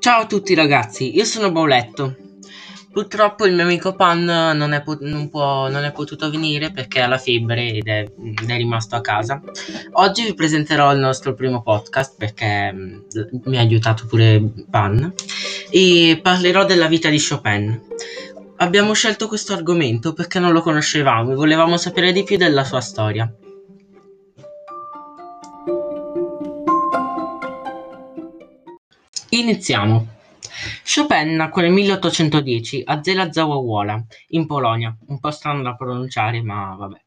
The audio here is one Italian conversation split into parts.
Ciao a tutti ragazzi, io sono Bauletto. Purtroppo il mio amico Pan non è, non può- non è potuto venire perché ha la febbre ed è, ed è rimasto a casa. Oggi vi presenterò il nostro primo podcast perché mm, mi ha aiutato pure Pan e parlerò della vita di Chopin. Abbiamo scelto questo argomento perché non lo conoscevamo e volevamo sapere di più della sua storia. Iniziamo. Chopin nacque nel 1810 a Zela Zawawola, in Polonia, un po' strano da pronunciare, ma vabbè.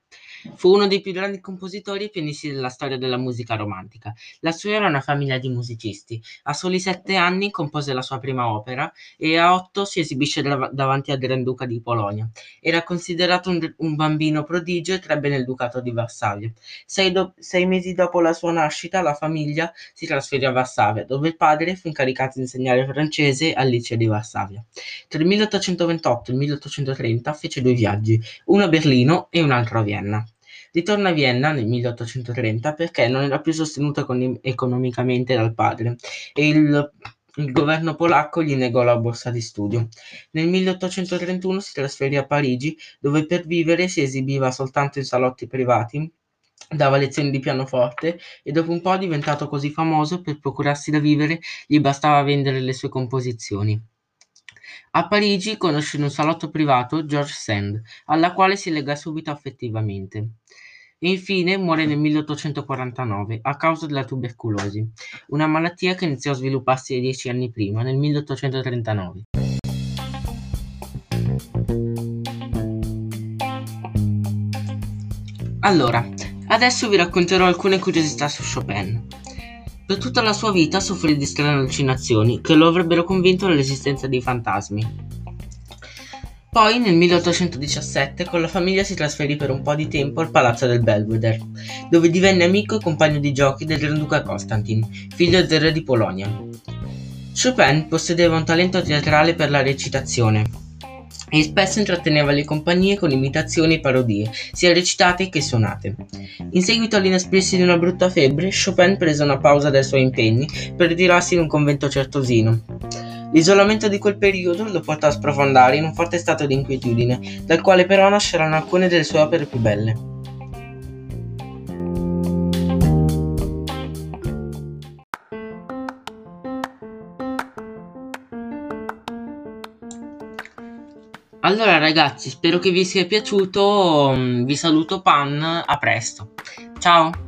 Fu uno dei più grandi compositori e pianisti della storia della musica romantica. La sua era una famiglia di musicisti. A soli sette anni compose la sua prima opera e a otto si esibisce dav- davanti al Granduca di Polonia. Era considerato un, un bambino prodigio e crebbe nel Ducato di Varsavia. Sei, do- sei mesi dopo la sua nascita la famiglia si trasferì a Varsavia, dove il padre fu incaricato di insegnare francese al liceo di Varsavia. Tra il 1828 e il 1830 fece due viaggi, uno a Berlino e un altro a Vienna. Ritorna a Vienna nel 1830 perché non era più sostenuto econ- economicamente dal padre e il, il governo polacco gli negò la borsa di studio. Nel 1831 si trasferì a Parigi dove per vivere si esibiva soltanto in salotti privati dava lezioni di pianoforte e dopo un po' diventato così famoso per procurarsi da vivere gli bastava vendere le sue composizioni. A Parigi conosce in un salotto privato George Sand, alla quale si lega subito affettivamente. E infine muore nel 1849 a causa della tubercolosi, una malattia che iniziò a svilupparsi dieci anni prima, nel 1839. Allora, adesso vi racconterò alcune curiosità su Chopin. Per tutta la sua vita soffrì di strane allucinazioni che lo avrebbero convinto dell'esistenza di fantasmi. Poi nel 1817 con la famiglia si trasferì per un po' di tempo al palazzo del Belvedere, dove divenne amico e compagno di giochi del Granduca Constantin, figlio del re di Polonia. Chopin possedeva un talento teatrale per la recitazione e spesso intratteneva le compagnie con imitazioni e parodie, sia recitate che suonate. In seguito all'inesprirsi di una brutta febbre, Chopin prese una pausa dai suoi impegni per ritirarsi in un convento certosino. L'isolamento di quel periodo lo portò a sprofondare in un forte stato di inquietudine, dal quale però nasceranno alcune delle sue opere più belle. Allora ragazzi, spero che vi sia piaciuto, vi saluto Pan, a presto. Ciao!